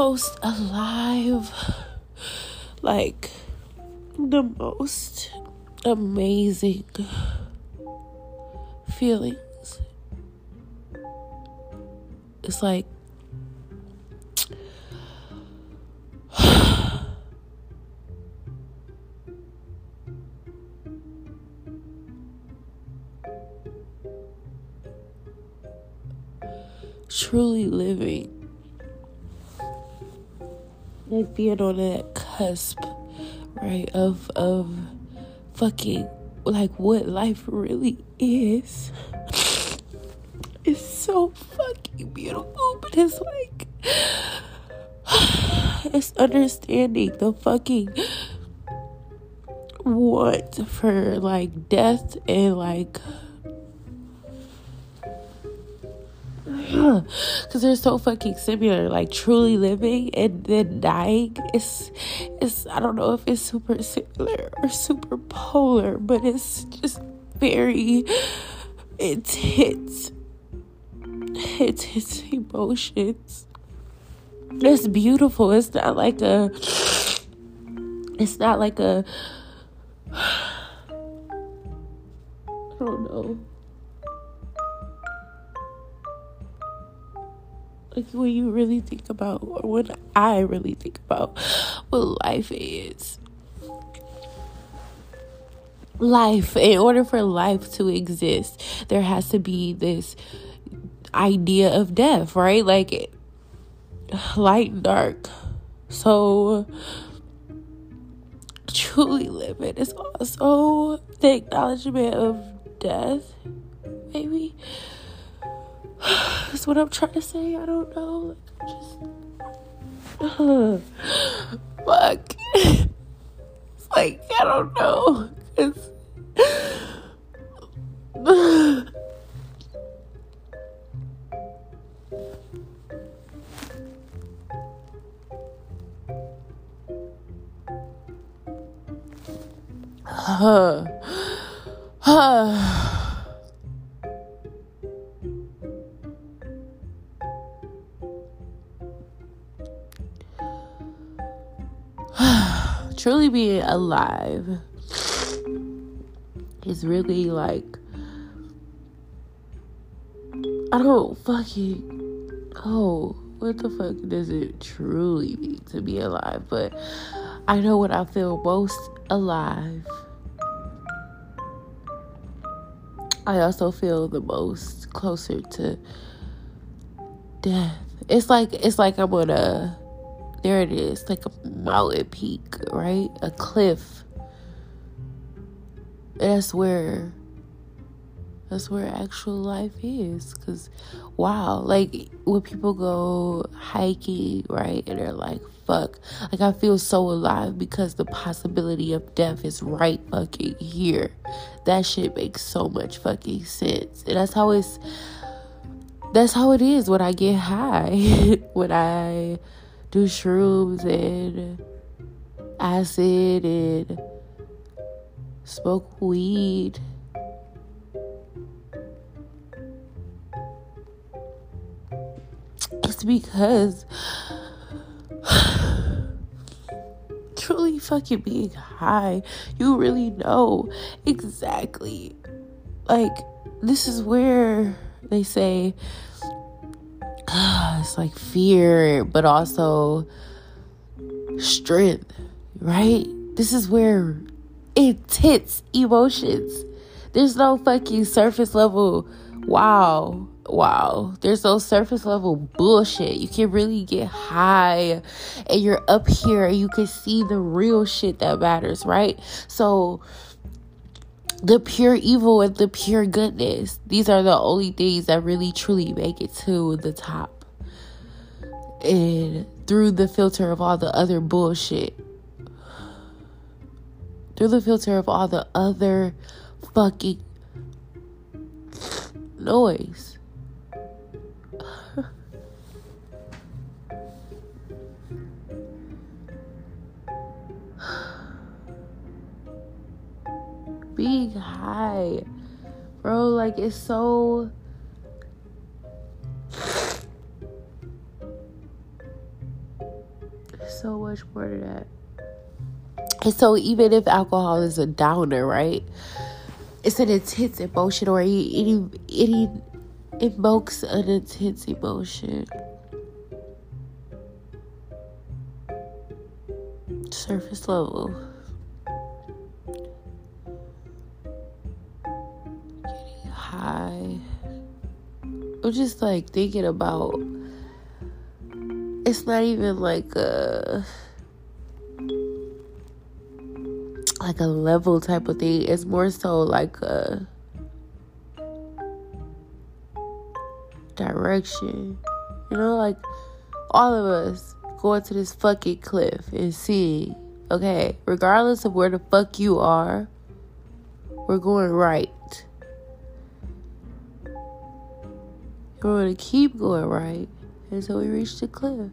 most alive, like the most amazing feelings? It's like truly living. Like being on that cusp, right, of of fucking like what life really is. It's so fucking beautiful, but it's like it's understanding the fucking want for like death and like because they're so fucking similar like truly living and then dying. Is is i don't know if it's super similar or super polar but it's just very intense. His emotions. It's beautiful. It's not like a it's not like a i don't know like when you really think about or when I really think about what life is. Life, in order for life to exist, there has to be this idea of death, right? Like light and dark. So truly living is also the acknowledgement of death, maybe. That's what I'm trying to say. I don't know. Just. Uh, fuck. it's like, I don't know. It's. Huh. Huh. Truly being alive is really like I don't fucking oh what the fuck does it truly mean to be alive? But I know what I feel most alive. I also feel the most closer to death. It's like it's like I'm on a there it is, like a mountain peak, right? A cliff. That's where that's where actual life is cuz wow, like when people go hiking, right? And they're like, fuck. Like I feel so alive because the possibility of death is right fucking here. That shit makes so much fucking sense. And that's how it's that's how it is when I get high. when I do shrooms and acid and smoke weed. It's because truly fucking being high, you really know exactly. Like, this is where they say it's like fear, but also strength, right? This is where it intense emotions. There's no fucking surface level. Wow. Wow. There's no surface level bullshit. You can really get high and you're up here and you can see the real shit that matters, right? So, the pure evil and the pure goodness. These are the only things that really truly make it to the top. And through the filter of all the other bullshit, through the filter of all the other fucking noise. Being high. Bro, like it's so so much more to that. And so even if alcohol is a downer, right? It's an intense emotion or it, it, it invokes an intense emotion. Surface level. Getting. I'm just like thinking about it's not even like a like a level type of thing. It's more so like a direction. You know, like all of us going to this fucking cliff and seeing, okay, regardless of where the fuck you are, we're going right. We're to keep going right until we reach the cliff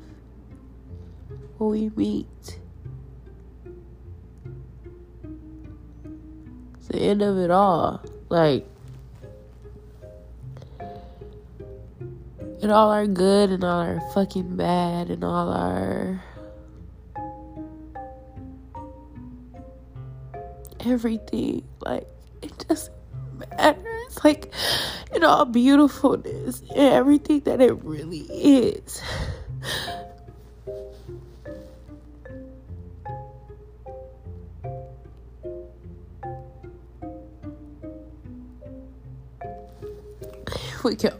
where we meet. It's the end of it all. Like, and all our good and all our fucking bad and all our everything. Like, it doesn't matter. Like, in all beautifulness and everything that it really is. we can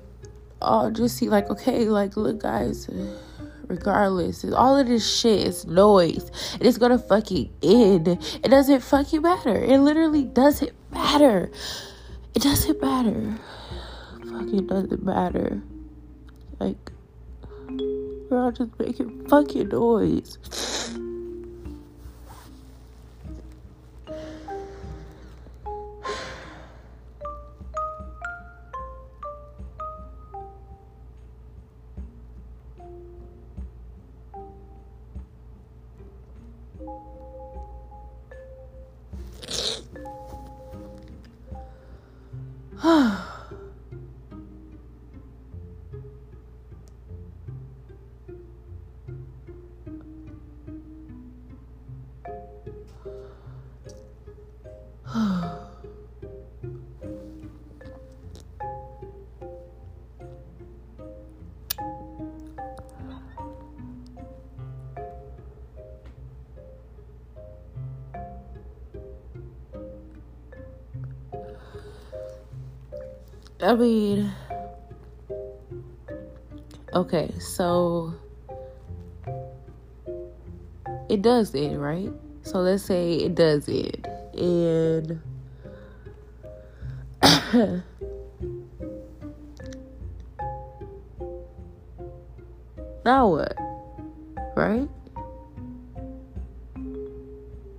all just see like okay like look guys regardless all of this shit is noise it's gonna fucking end. It doesn't fucking matter. It literally doesn't matter it doesn't matter. Fucking doesn't matter. Like we're all just making fucking noise I mean, okay, so it does end, right? So let's say it does end, and now what? Right?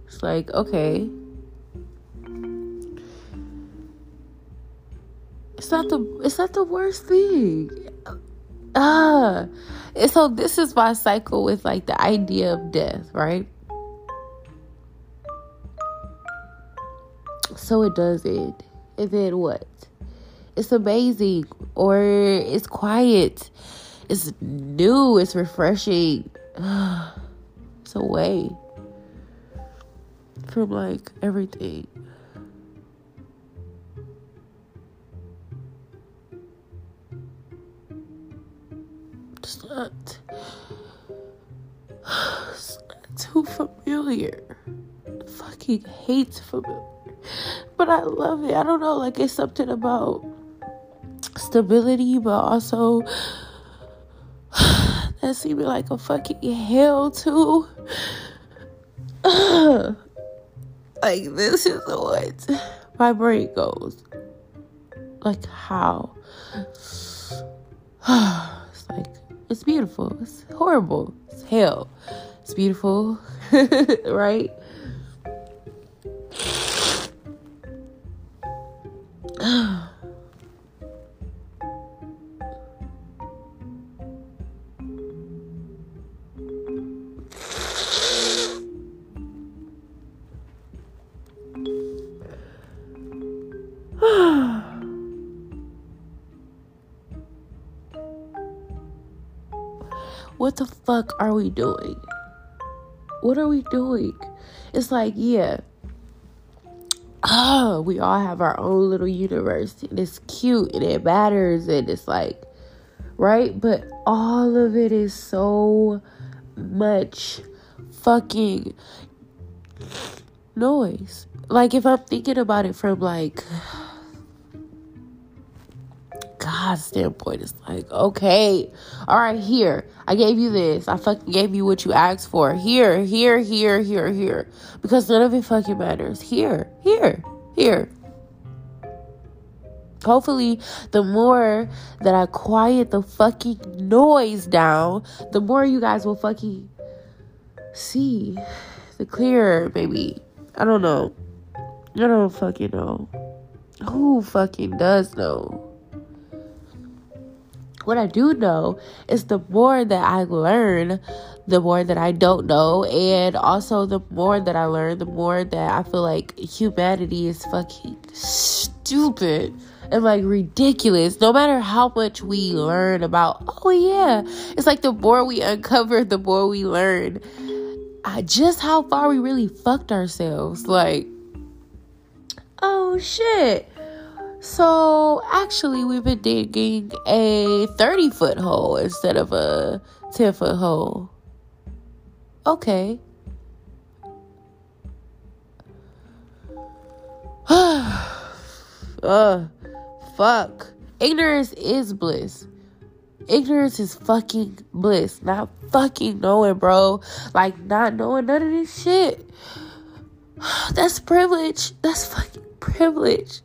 It's like, okay, it's not the it's not the worst thing. Ah, and so this is my cycle with like the idea of death, right? So it does it, and then what? It's amazing, or it's quiet, it's new, it's refreshing. It's away from like everything. I fucking hate familiar. But I love it. I don't know, like it's something about stability, but also that seemed like a fucking hell too. like this is what my brain goes. Like how? it's like it's beautiful. It's horrible. It's hell. It's beautiful, right? What the fuck are we doing? What are we doing? It's like, yeah. Oh, we all have our own little universe. And it's cute and it matters and it's like right? But all of it is so much fucking noise. Like if I'm thinking about it from like God's standpoint, it's like, okay, all right, here. I gave you this. I fucking gave you what you asked for. Here, here, here, here, here. Because none of it fucking matters. Here, here, here. Hopefully, the more that I quiet the fucking noise down, the more you guys will fucking see. The clearer, maybe. I don't know. I don't fucking know. Who fucking does know? What I do know is the more that I learn, the more that I don't know. And also, the more that I learn, the more that I feel like humanity is fucking stupid and like ridiculous. No matter how much we learn about, oh yeah, it's like the more we uncover, the more we learn. Uh, just how far we really fucked ourselves. Like, oh shit. So actually, we've been digging a 30 foot hole instead of a 10 foot hole. Okay. uh, fuck. Ignorance is bliss. Ignorance is fucking bliss. Not fucking knowing, bro. Like, not knowing none of this shit. That's privilege. That's fucking privilege.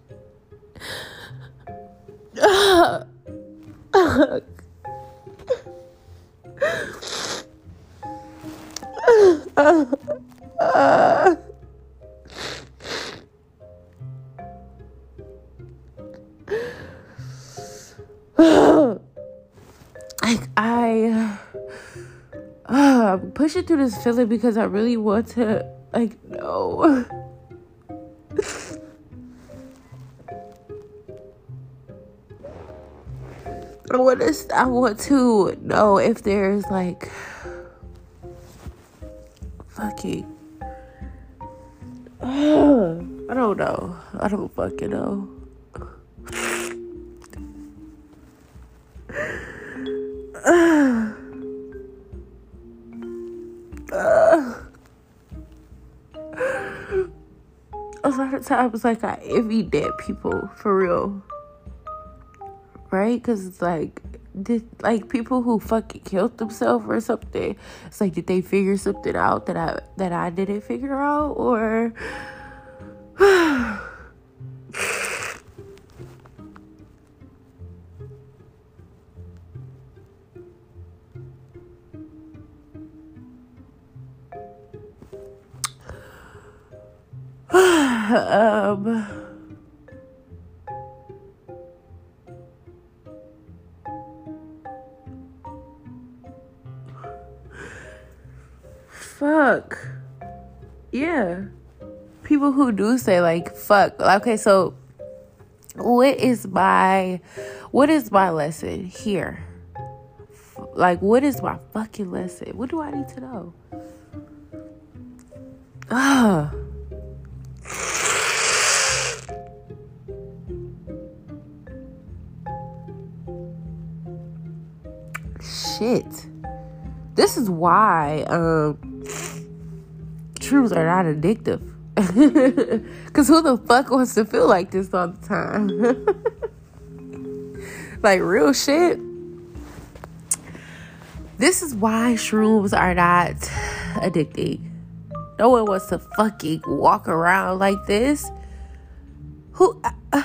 Like I uh, I'm pushing through this feeling because I really want to like know. I want to I want to know if there's like fucking I don't know. I don't fucking know. A lot of times like I envy dead people for real. Right? Because it's like, did like people who fucking killed themselves or something. It's like, did they figure something out that I that I didn't figure out or? um, People who do say like fuck. Okay, so what is my what is my lesson here? Like what is my fucking lesson? What do I need to know? Ah. shit. This is why um, shrooms are not addictive. Cause who the fuck wants to feel like this all the time? like real shit. This is why shrooms are not addicting. No one wants to fucking walk around like this. Who, uh, uh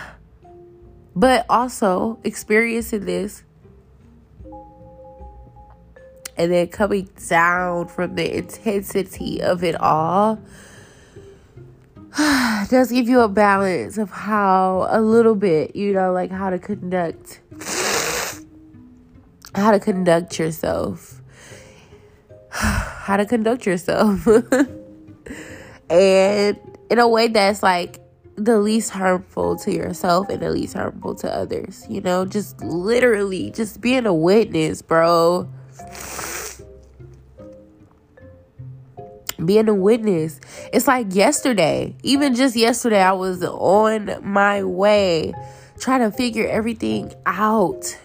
but also experiencing this and then coming down from the intensity of it all does give you a balance of how a little bit, you know, like how to conduct how to conduct yourself. how to conduct yourself. and in a way that's like the least harmful to yourself and the least harmful to others. You know, just literally just being a witness, bro being a witness. It's like yesterday, even just yesterday, I was on my way trying to figure everything out.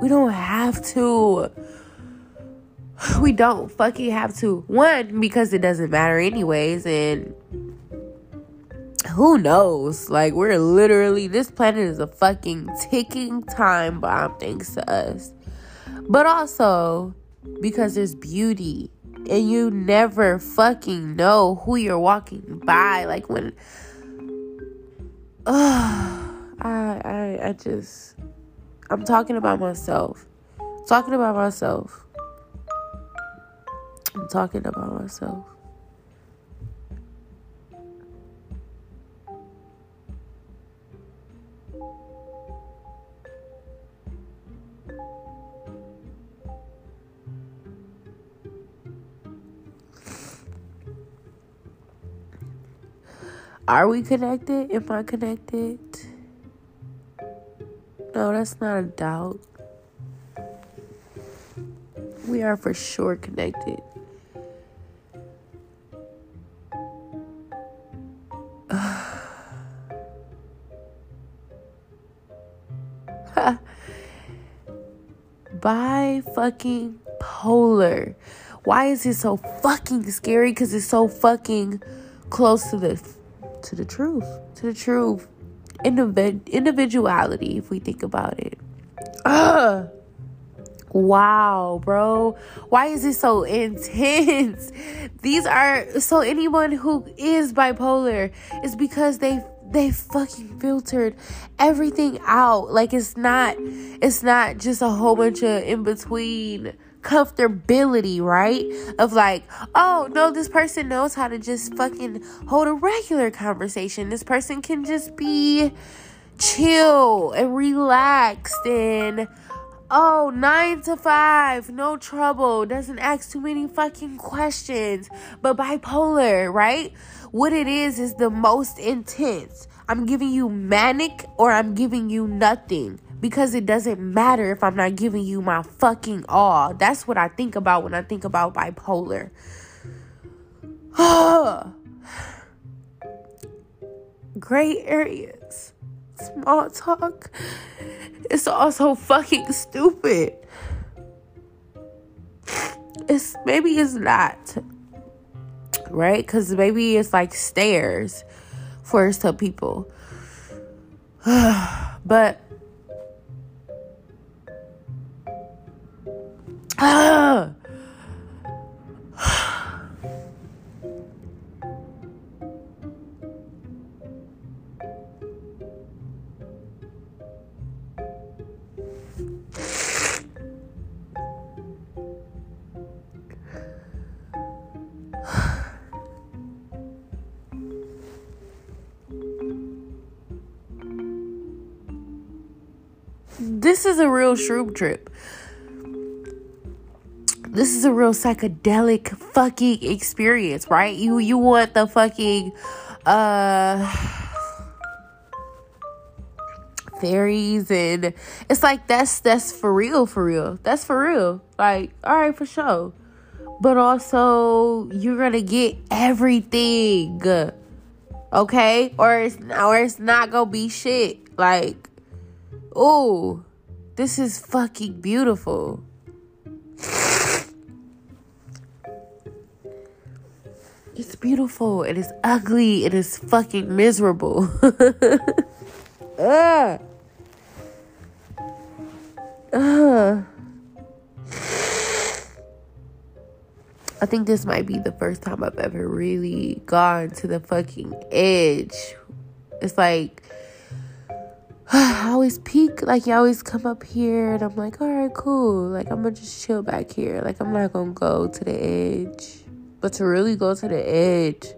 We don't have to. We don't fucking have to. One, because it doesn't matter, anyways, and who knows? Like, we're literally, this planet is a fucking ticking time bomb thanks to us. But also, because there's beauty and you never fucking know who you're walking by. Like when, uh, I, I, I just, I'm talking about myself. talking about myself. I'm talking about myself. Are we connected? Am I connected? No, that's not a doubt. We are for sure connected. By fucking polar. Why is it so fucking scary? Because it's so fucking close to the to the truth, to the truth. Individ- individuality, if we think about it. Ugh. Wow, bro. Why is it so intense? These are so anyone who is bipolar is because they they fucking filtered everything out. Like it's not it's not just a whole bunch of in between comfortability, right? Of like, oh, no, this person knows how to just fucking hold a regular conversation. This person can just be chill and relaxed and oh, nine to five, no trouble, doesn't ask too many fucking questions. But bipolar, right? What it is is the most intense. I'm giving you manic or I'm giving you nothing because it doesn't matter if I'm not giving you my fucking all. That's what I think about when I think about bipolar. Gray areas. Small talk. It's also fucking stupid. It's maybe it's not. Right? Because maybe it's like stairs for some people. but this is a real shroom trip this is a real psychedelic fucking experience, right? You you want the fucking uh fairies and it's like that's that's for real for real. That's for real. Like, all right, for sure. But also you're gonna get everything. Okay? Or it's or it's not gonna be shit. Like, oh, this is fucking beautiful. It's beautiful. It is ugly. It is fucking miserable. uh. Uh. I think this might be the first time I've ever really gone to the fucking edge. It's like I always peek, like you always come up here, and I'm like, all right, cool. Like I'm gonna just chill back here. Like I'm not gonna go to the edge. But to really go to the edge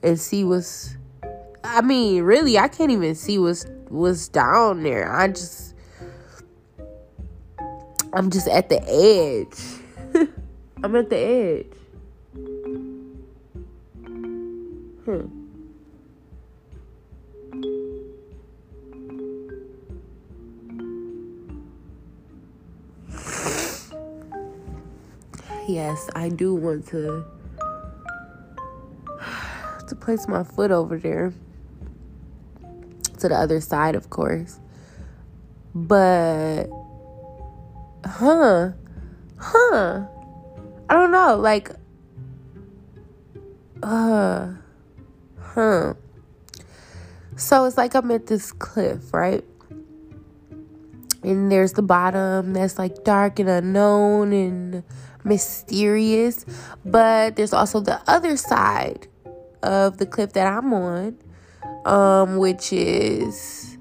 and see what's I mean, really, I can't even see what's what's down there. I just I'm just at the edge. I'm at the edge. Hmm. Yes, I do want to to place my foot over there to the other side, of course. But, huh, huh. I don't know, like, uh, huh. So it's like I'm at this cliff, right? And there's the bottom that's like dark and unknown and mysterious. But there's also the other side of the cliff that I'm on, um, which is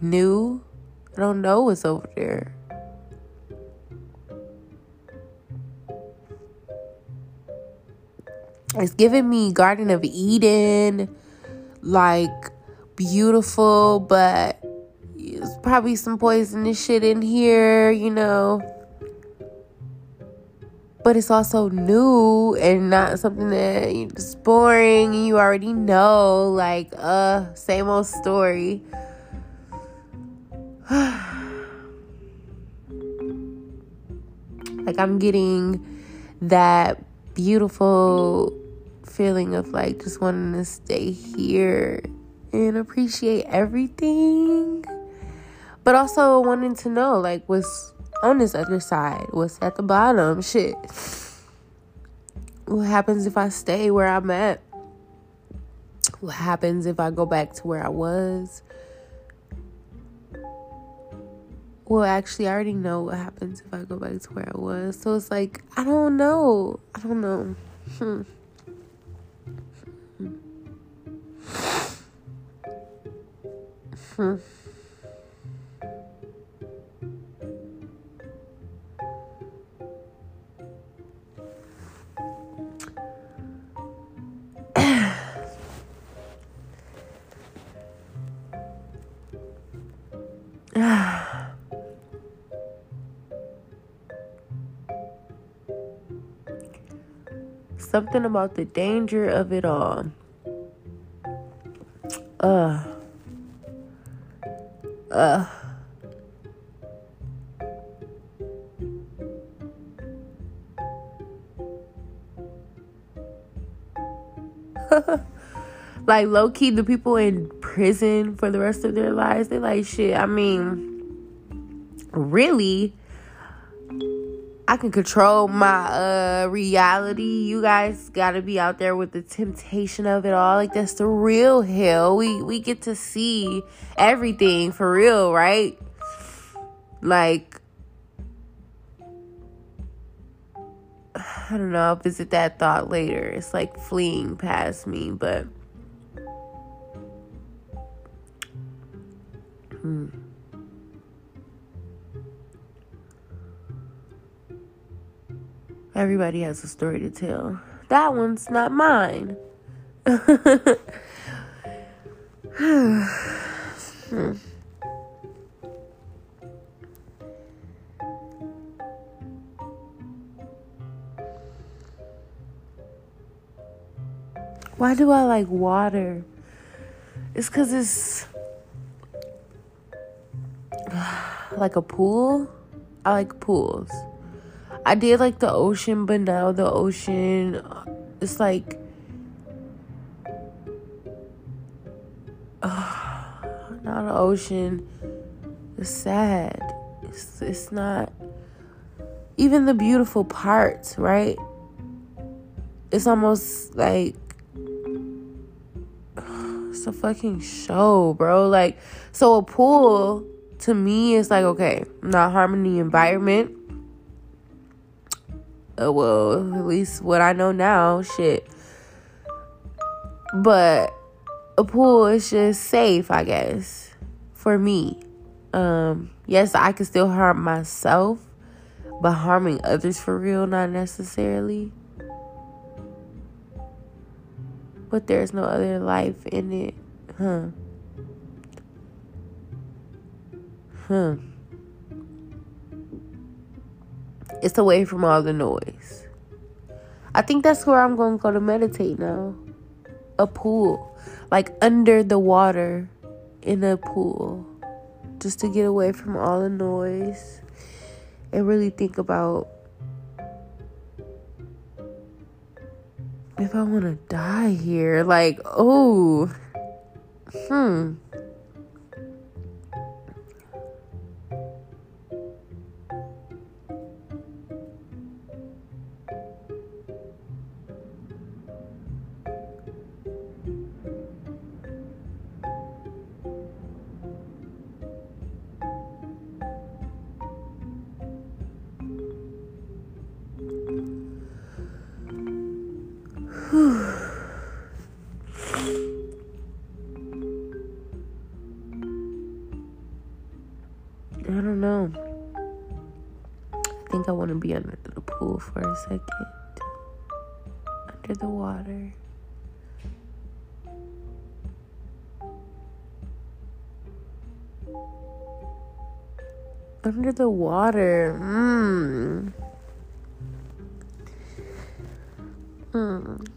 new. I don't know what's over there. It's giving me Garden of Eden, like beautiful, but it's probably some poisonous shit in here, you know. But it's also new and not something that is boring you already know. Like, uh, same old story. like, I'm getting that beautiful feeling of like just wanting to stay here and appreciate everything. But also wanting to know like what's on this other side, what's at the bottom. Shit. What happens if I stay where I'm at? What happens if I go back to where I was? Well, actually, I already know what happens if I go back to where I was. So it's like, I don't know. I don't know. Hmm. Hmm. Something about the danger of it all. Uh. Uh. like low key, the people in prison for the rest of their lives, they like shit. I mean, really, I can control my uh reality. You guys gotta be out there with the temptation of it all. Like that's the real hell. We we get to see everything for real, right? Like I don't know, I'll visit that thought later. It's like fleeing past me, but hmm. Everybody has a story to tell. That one's not mine. Why do I like water? It's because it's like a pool. I like pools. I did like the ocean, but now the ocean, it's like, uh, now ocean is sad. It's, it's not even the beautiful parts, right? It's almost like it's a fucking show, bro. Like, so a pool to me is like, okay, not harming the environment uh, well, at least what I know now, shit. But a pool is just safe, I guess, for me. Um, yes, I can still harm myself, but harming others for real, not necessarily. But there's no other life in it, huh? Huh. It's away from all the noise. I think that's where I'm going to go to meditate now. A pool. Like under the water in a pool. Just to get away from all the noise and really think about if I want to die here. Like, oh, hmm. Want to be under the pool for a second. Under the water. Under the water. Mmm. Mmm.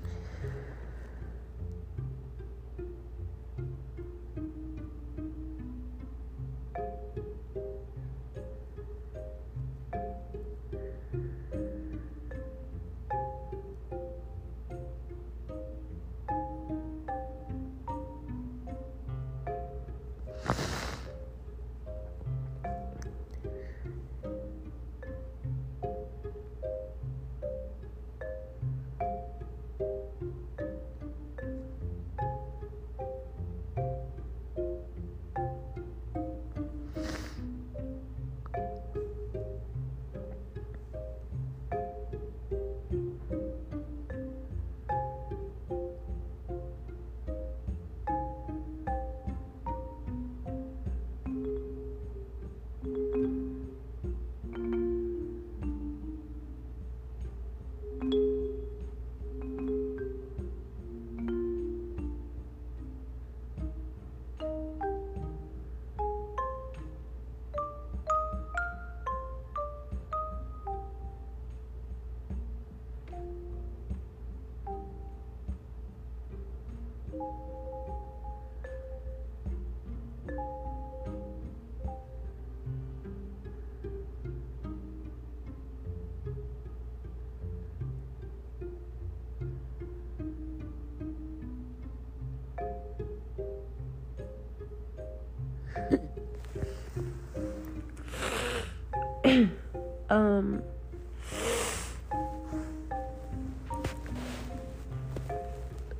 Um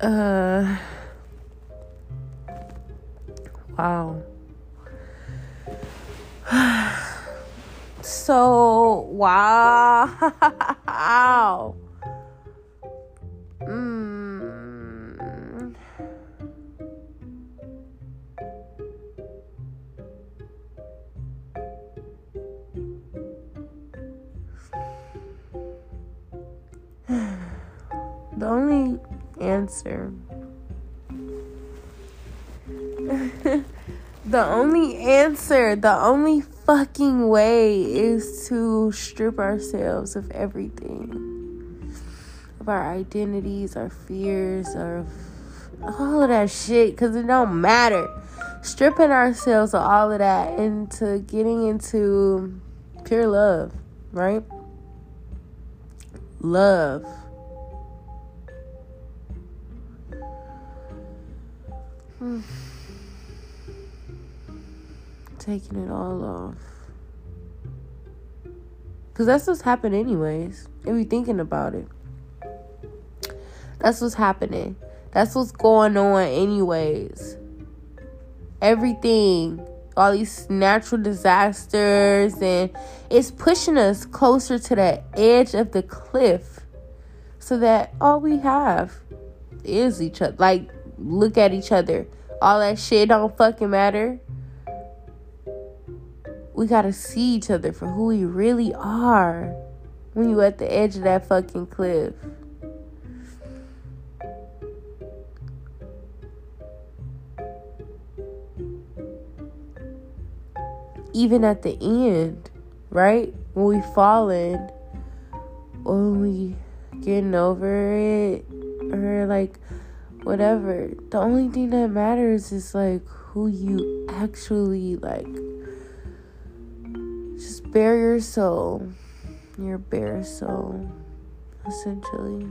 uh only answer, the only fucking way is to strip ourselves of everything. Of our identities, our fears, of all of that shit, because it don't matter. Stripping ourselves of all of that into getting into pure love, right? Love hmm. Taking it all off. Because that's what's happening, anyways. If you thinking about it, that's what's happening. That's what's going on, anyways. Everything, all these natural disasters, and it's pushing us closer to the edge of the cliff so that all we have is each other. Like, look at each other. All that shit don't fucking matter. We gotta see each other for who we really are when you at the edge of that fucking cliff. Even at the end, right? When we falling, or we getting over it, or like whatever. The only thing that matters is like who you actually like bare your soul, your bare soul, essentially.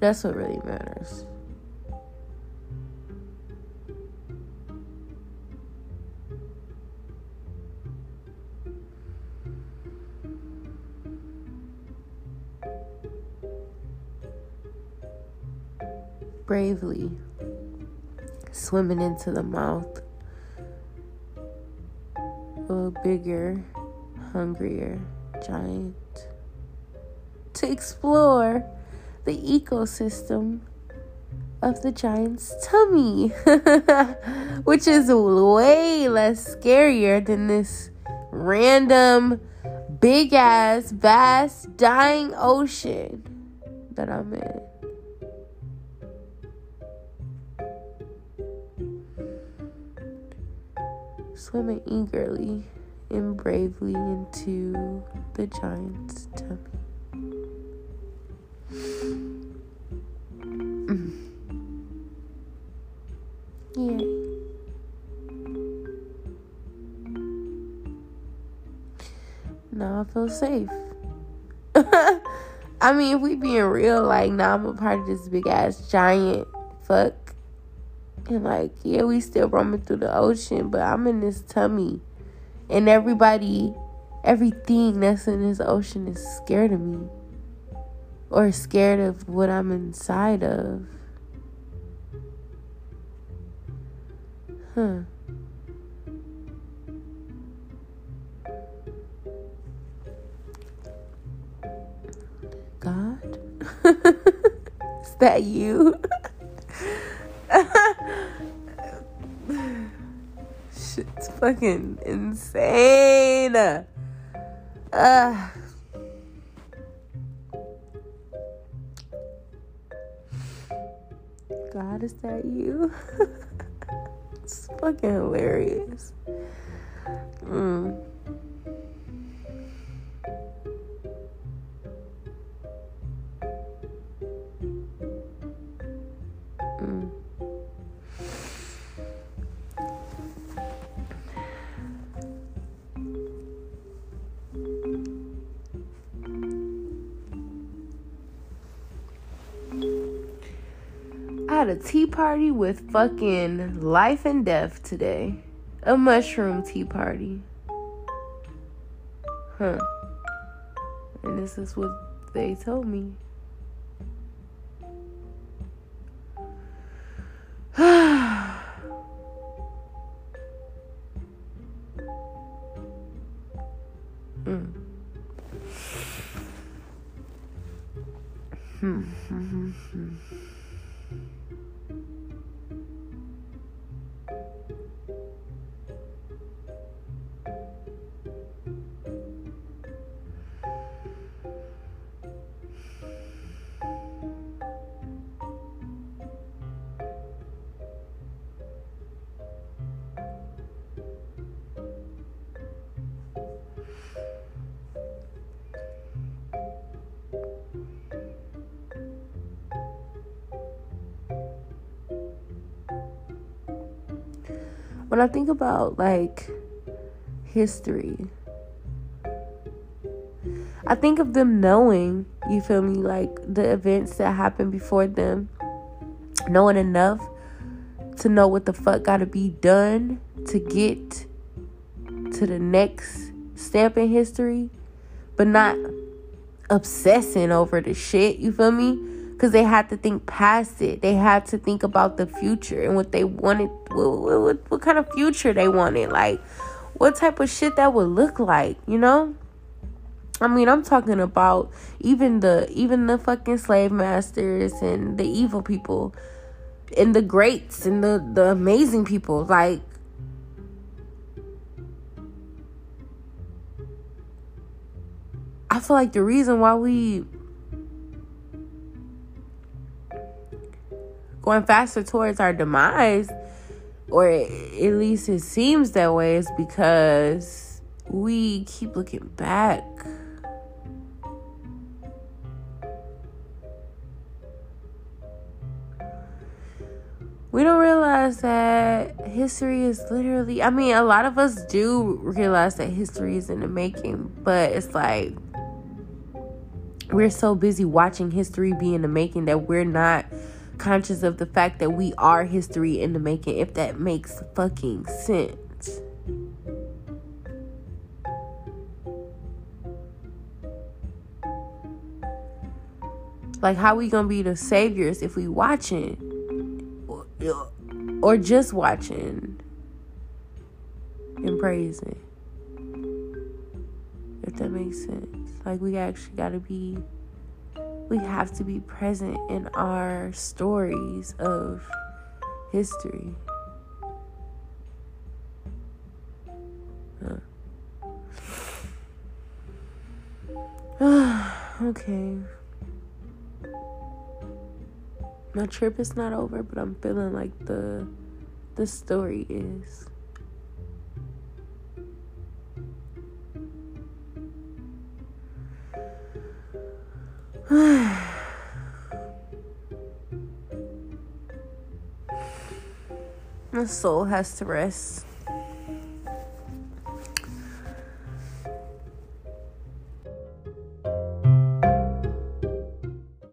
That's what really matters. Bravely swimming into the mouth of a bigger, hungrier giant to explore the ecosystem of the giant's tummy, which is way less scarier than this random, big ass, vast, dying ocean that I'm in. Swimming eagerly and bravely into the giant's tummy. Yay. Now I feel safe. I mean, if we being real, like now I'm a part of this big ass giant fuck. And like, yeah, we still roaming through the ocean, but I'm in this tummy. And everybody, everything that's in this ocean is scared of me. Or scared of what I'm inside of. Huh. God? Is that you? fucking insane. Uh. God, is that you? it's fucking hilarious. Mm. Party with fucking life and death today. A mushroom tea party. Huh. And this is what they told me. mm. Hmm. when I think about like history, I think of them knowing, you feel me, like the events that happened before them, knowing enough to know what the fuck gotta be done to get to the next step in history, but not obsessing over the shit, you feel me? Because they had to think past it. They had to think about the future and what they wanted, what, what, what kind of future they wanted, like what type of shit that would look like, you know? I mean, I'm talking about even the even the fucking slave masters and the evil people and the greats and the the amazing people like I feel like the reason why we going faster towards our demise, or at least it seems that way, is because we keep looking back. We don't realize that history is literally, I mean, a lot of us do realize that history is in the making, but it's like we're so busy watching history be in the making that we're not conscious of the fact that we are history in the making, if that makes fucking sense. Like, how we gonna be the saviors if we watching or just watching and praising? If that makes sense. Like, we actually gotta be, we have to be present in our stories of history. Huh. okay. My trip is not over, but I'm feeling like the the story is. My soul has to rest.